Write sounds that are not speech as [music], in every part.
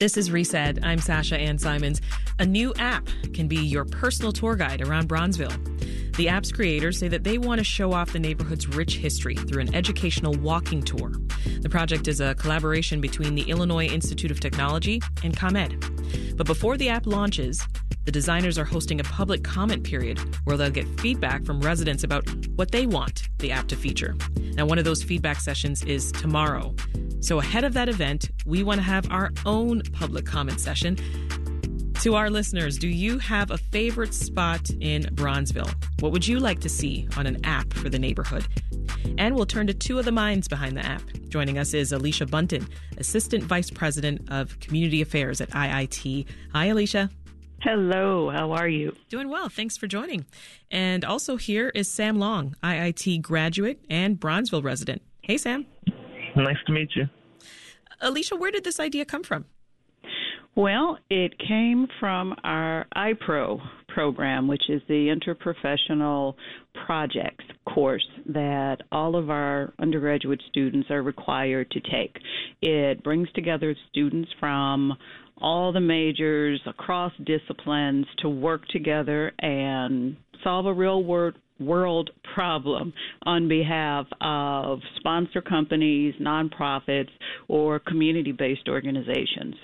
This is Reset. I'm Sasha Ann Simons. A new app can be your personal tour guide around Bronzeville. The app's creators say that they want to show off the neighborhood's rich history through an educational walking tour. The project is a collaboration between the Illinois Institute of Technology and ComEd. But before the app launches, the designers are hosting a public comment period where they'll get feedback from residents about what they want the app to feature. Now, one of those feedback sessions is tomorrow. So, ahead of that event, we want to have our own public comment session. To our listeners, do you have a favorite spot in Bronzeville? What would you like to see on an app for the neighborhood? And we'll turn to two of the minds behind the app. Joining us is Alicia Bunton, Assistant Vice President of Community Affairs at IIT. Hi, Alicia. Hello, how are you? Doing well. Thanks for joining. And also here is Sam Long, IIT graduate and Bronzeville resident. Hey, Sam. Nice to meet you. Alicia, where did this idea come from? Well, it came from our IPRO program, which is the interprofessional projects course that all of our undergraduate students are required to take. It brings together students from all the majors across disciplines to work together and solve a real world world problem on behalf of sponsor companies, nonprofits, or community based organizations.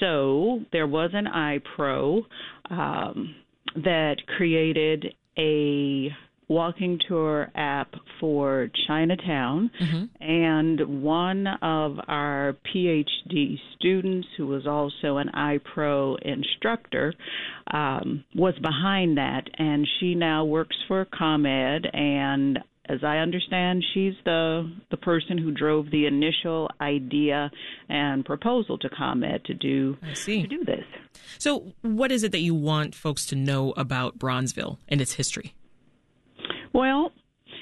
So there was an IPRO um, that created a walking tour app for Chinatown, mm-hmm. and one of our PhD students, who was also an IPRO instructor, um, was behind that, and she now works for ComEd and as I understand, she's the the person who drove the initial idea and proposal to ComEd to do to do this. So, what is it that you want folks to know about Bronzeville and its history? Well,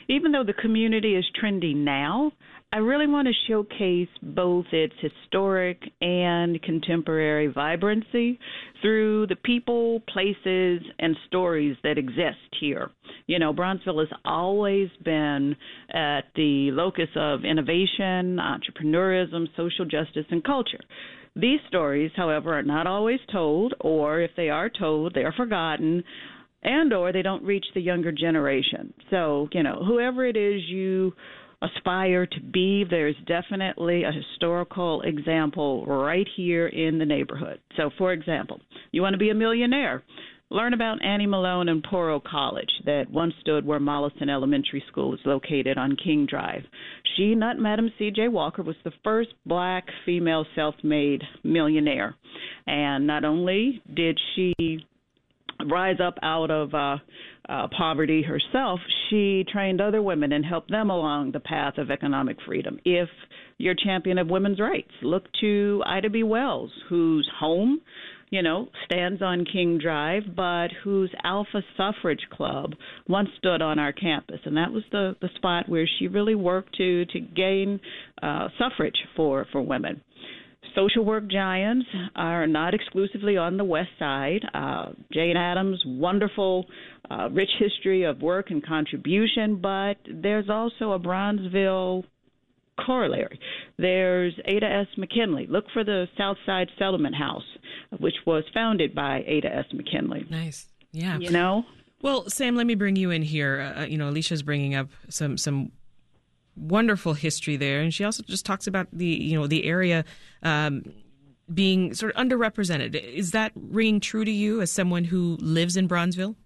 even though the community is trendy now, I really want to showcase both its historic and contemporary vibrancy through the people, places, and stories that exist here. You know, Bronzeville has always been at the locus of innovation, entrepreneurism, social justice, and culture. These stories, however, are not always told, or if they are told, they are forgotten and or they don't reach the younger generation. So, you know, whoever it is you aspire to be, there's definitely a historical example right here in the neighborhood. So, for example, you want to be a millionaire. Learn about Annie Malone and Poro College that once stood where Mollison Elementary School is located on King Drive. She, not Madam C.J. Walker, was the first black female self made millionaire. And not only did she rise up out of uh, uh, poverty herself, she trained other women and helped them along the path of economic freedom. If you're champion of women's rights, look to Ida B. Wells, whose home, you know, stands on King Drive, but whose Alpha Suffrage Club once stood on our campus, and that was the the spot where she really worked to to gain uh, suffrage for for women social work giants are not exclusively on the west side. Uh, Jane Addams, wonderful, uh, rich history of work and contribution, but there's also a Bronzeville corollary. There's Ada S. McKinley. Look for the Southside Settlement House, which was founded by Ada S. McKinley. Nice. Yeah. You know? Well, Sam, let me bring you in here. Uh, you know, Alicia's bringing up some some wonderful history there, and she also just talks about the you know the area um, being sort of underrepresented. Is that ringing true to you as someone who lives in Bronzeville?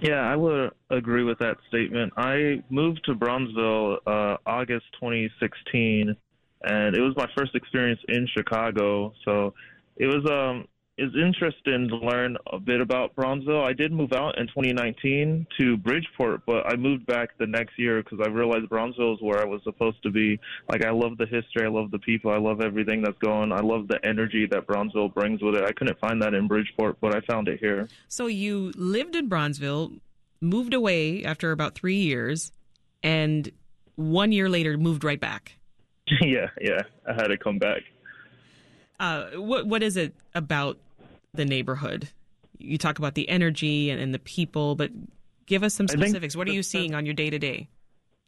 Yeah, I would agree with that statement. I moved to Bronzeville uh, August 2016, and it was my first experience in Chicago. So it was um, is interesting to learn a bit about Bronzeville. I did move out in 2019 to Bridgeport, but I moved back the next year because I realized Bronzeville is where I was supposed to be. Like, I love the history, I love the people, I love everything that's going. I love the energy that Bronzeville brings with it. I couldn't find that in Bridgeport, but I found it here. So you lived in Bronzeville, moved away after about three years, and one year later moved right back. [laughs] yeah, yeah, I had to come back. Uh, what what is it about the neighborhood? You talk about the energy and, and the people, but give us some specifics. What are you seeing on your day to day?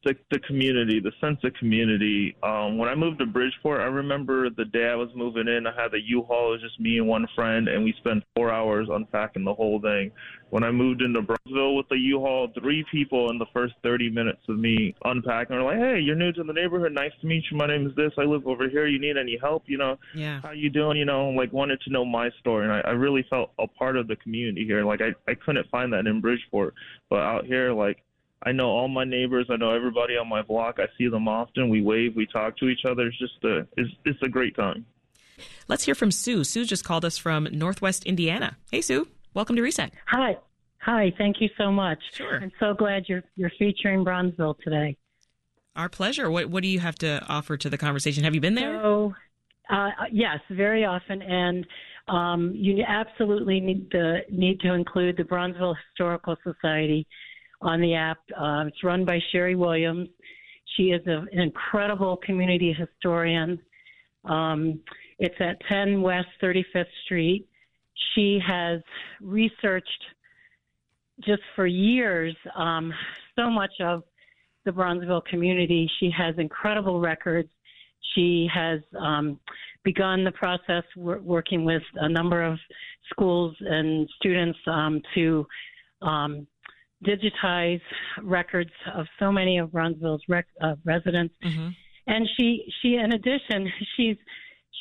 The the community, the sense of community. Um, when I moved to Bridgeport, I remember the day I was moving in. I had the U-Haul. It was just me and one friend, and we spent four hours unpacking the whole thing. When I moved into Bronzeville with the U-Haul, three people in the first 30 minutes of me unpacking were like, "Hey, you're new to the neighborhood. Nice to meet you. My name is this. I live over here. You need any help? You know, yeah. how you doing? You know, like wanted to know my story, and I, I really felt a part of the community here. Like I I couldn't find that in Bridgeport, but out here, like I know all my neighbors. I know everybody on my block. I see them often. We wave. We talk to each other. It's just a it's it's a great time. Let's hear from Sue. Sue just called us from Northwest Indiana. Hey, Sue. Welcome to Reset. Hi. Hi. Thank you so much. Sure. I'm so glad you're you're featuring Bronzeville today. Our pleasure. What what do you have to offer to the conversation? Have you been there? So, uh, yes, very often, and um, you absolutely need to need to include the Bronzeville Historical Society on the app. Uh, it's run by Sherry Williams. She is a, an incredible community historian. Um, it's at 10 West 35th Street. She has researched just for years um, so much of the Bronzeville community. She has incredible records. She has um, begun the process wor- working with a number of schools and students um, to um, digitize records of so many of Bronzeville's rec- uh, residents. Mm-hmm. And she, she, in addition, [laughs] she's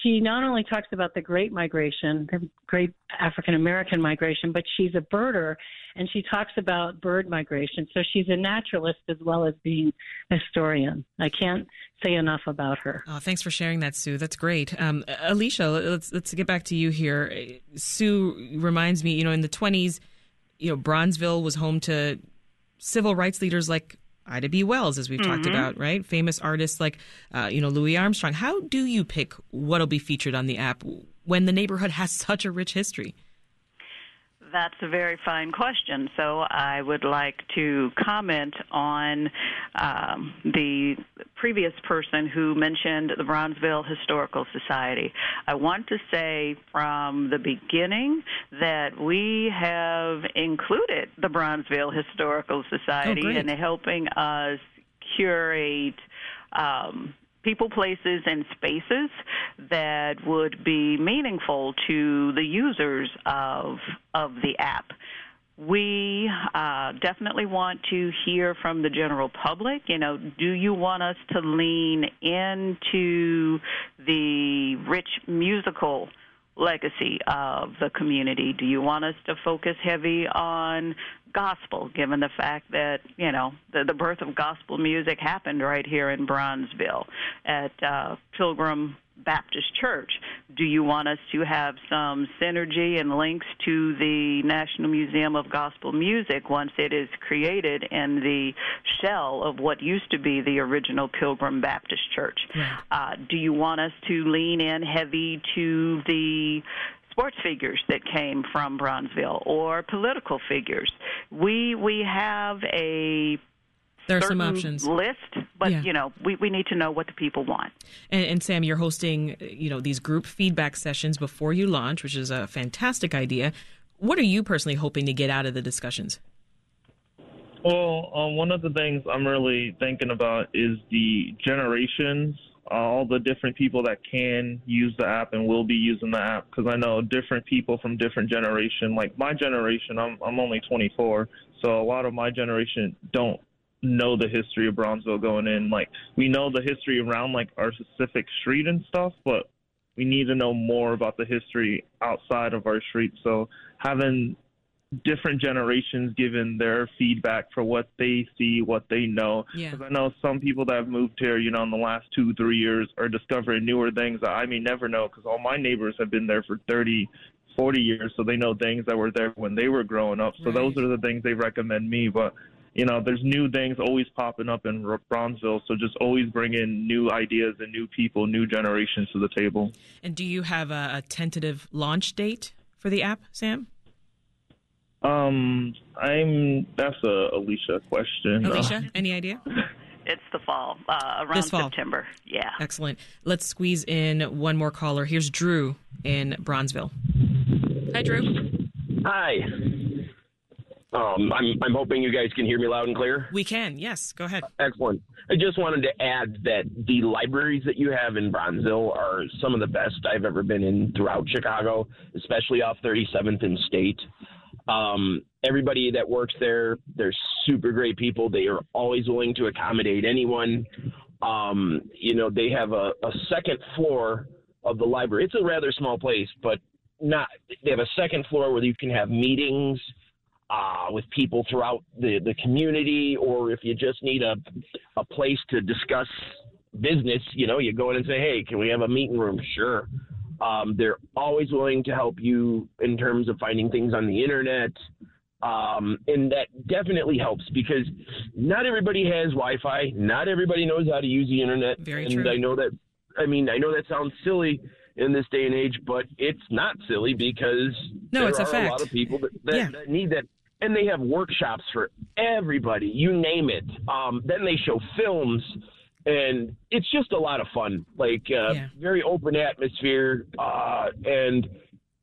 she not only talks about the Great Migration, the Great African American Migration, but she's a birder and she talks about bird migration. So she's a naturalist as well as being a historian. I can't say enough about her. Oh, thanks for sharing that, Sue. That's great. Um, Alicia, let's let's get back to you here. Sue reminds me, you know, in the twenties, you know, Bronzeville was home to civil rights leaders like Ida B. Wells, as we've mm-hmm. talked about, right? Famous artists like, uh, you know, Louis Armstrong. How do you pick what'll be featured on the app when the neighborhood has such a rich history? That's a very fine question. So I would like to comment on um, the previous person who mentioned the Bronzeville Historical Society. I want to say from the beginning that we have included the Bronzeville Historical Society oh, in helping us curate. Um, people, places, and spaces that would be meaningful to the users of of the app. We uh, definitely want to hear from the general public. You know, do you want us to lean into the rich musical legacy of the community? Do you want us to focus heavy on gospel, given the fact that, you know, the, the birth of gospel music happened right here in Bronzeville at uh, Pilgrim Baptist Church. Do you want us to have some synergy and links to the National Museum of Gospel Music once it is created in the shell of what used to be the original Pilgrim Baptist Church? Right. Uh, do you want us to lean in heavy to the sports figures that came from Bronzeville or political figures? We we have a there are some options list, but yeah. you know we, we need to know what the people want. And, and, Sam, you're hosting you know these group feedback sessions before you launch, which is a fantastic idea. What are you personally hoping to get out of the discussions? Well, um, one of the things I'm really thinking about is the generations, all the different people that can use the app and will be using the app. Because I know different people from different generation. Like my generation, I'm I'm only 24, so a lot of my generation don't know the history of Bronzeville going in. Like we know the history around like our specific street and stuff, but we need to know more about the history outside of our street. So having different generations giving their feedback for what they see, what they know. Because yeah. I know some people that have moved here, you know, in the last two, three years are discovering newer things that I may never know because all my neighbors have been there for 30, 40 years, so they know things that were there when they were growing up. So right. those are the things they recommend me. But you know, there's new things always popping up in Bronzeville. So just always bring in new ideas and new people, new generations to the table. And do you have a, a tentative launch date for the app, Sam? Um, I'm. That's a Alicia question. Alicia, any idea? [laughs] It's the fall, uh, around this fall. September. Yeah. Excellent. Let's squeeze in one more caller. Here's Drew in Bronzeville. Hi, Drew. Hi. Um, I'm, I'm hoping you guys can hear me loud and clear. We can, yes. Go ahead. Excellent. I just wanted to add that the libraries that you have in Bronzeville are some of the best I've ever been in throughout Chicago, especially off 37th and State. Um, everybody that works there, they're super great people. They are always willing to accommodate anyone. Um, you know, they have a, a second floor of the library. It's a rather small place, but not. They have a second floor where you can have meetings uh, with people throughout the, the community, or if you just need a a place to discuss business, you know, you go in and say, "Hey, can we have a meeting room?" Sure. Um, they're always willing to help you in terms of finding things on the internet. Um, and that definitely helps because not everybody has Wi-Fi. Not everybody knows how to use the internet. Very and true. I know that. I mean, I know that sounds silly in this day and age, but it's not silly because No, there it's a are fact. lot of people that, that, Yeah. that need that. And they have workshops for everybody. You name it. Um, then they show films, and it's just a lot of fun. Like uh, Yeah. very open atmosphere, uh, and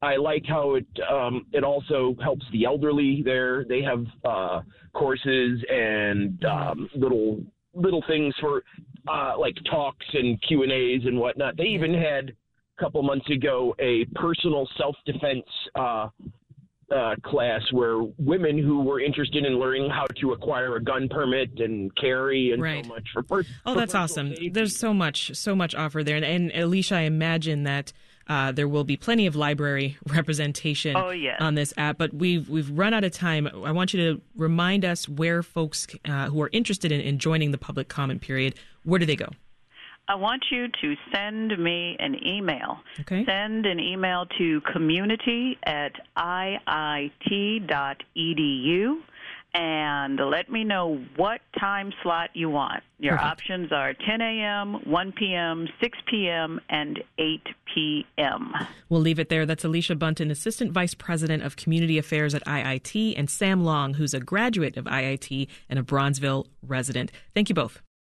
I like how it um, it also helps the elderly there. They have uh, courses and um, little little things for uh, like talks and Q and A's and whatnot. They even had a couple months ago a personal self defense. Uh, class where women who were interested in learning how to acquire a gun permit and carry and Right. so much for per- Oh, for that's awesome. safety. There's so much, so much offer there. And, and Alicia, I imagine that uh, there will be plenty of library [laughs] representation Oh, yes. on this app. But we've we've run out of time. I want you to remind us where folks uh, who are interested in, in joining the public comment period, where do they go? I want you to send me an email. Okay. Send an email to community at iit.edu and let me know what time slot you want. Your Perfect. options are 10 a.m., 1 p.m., 6 p.m., and 8 p.m. We'll leave it there. That's Alicia Bunton, Assistant Vice President of Community Affairs at IIT, and Sam Long, who's a graduate of IIT and a Bronzeville resident. Thank you both.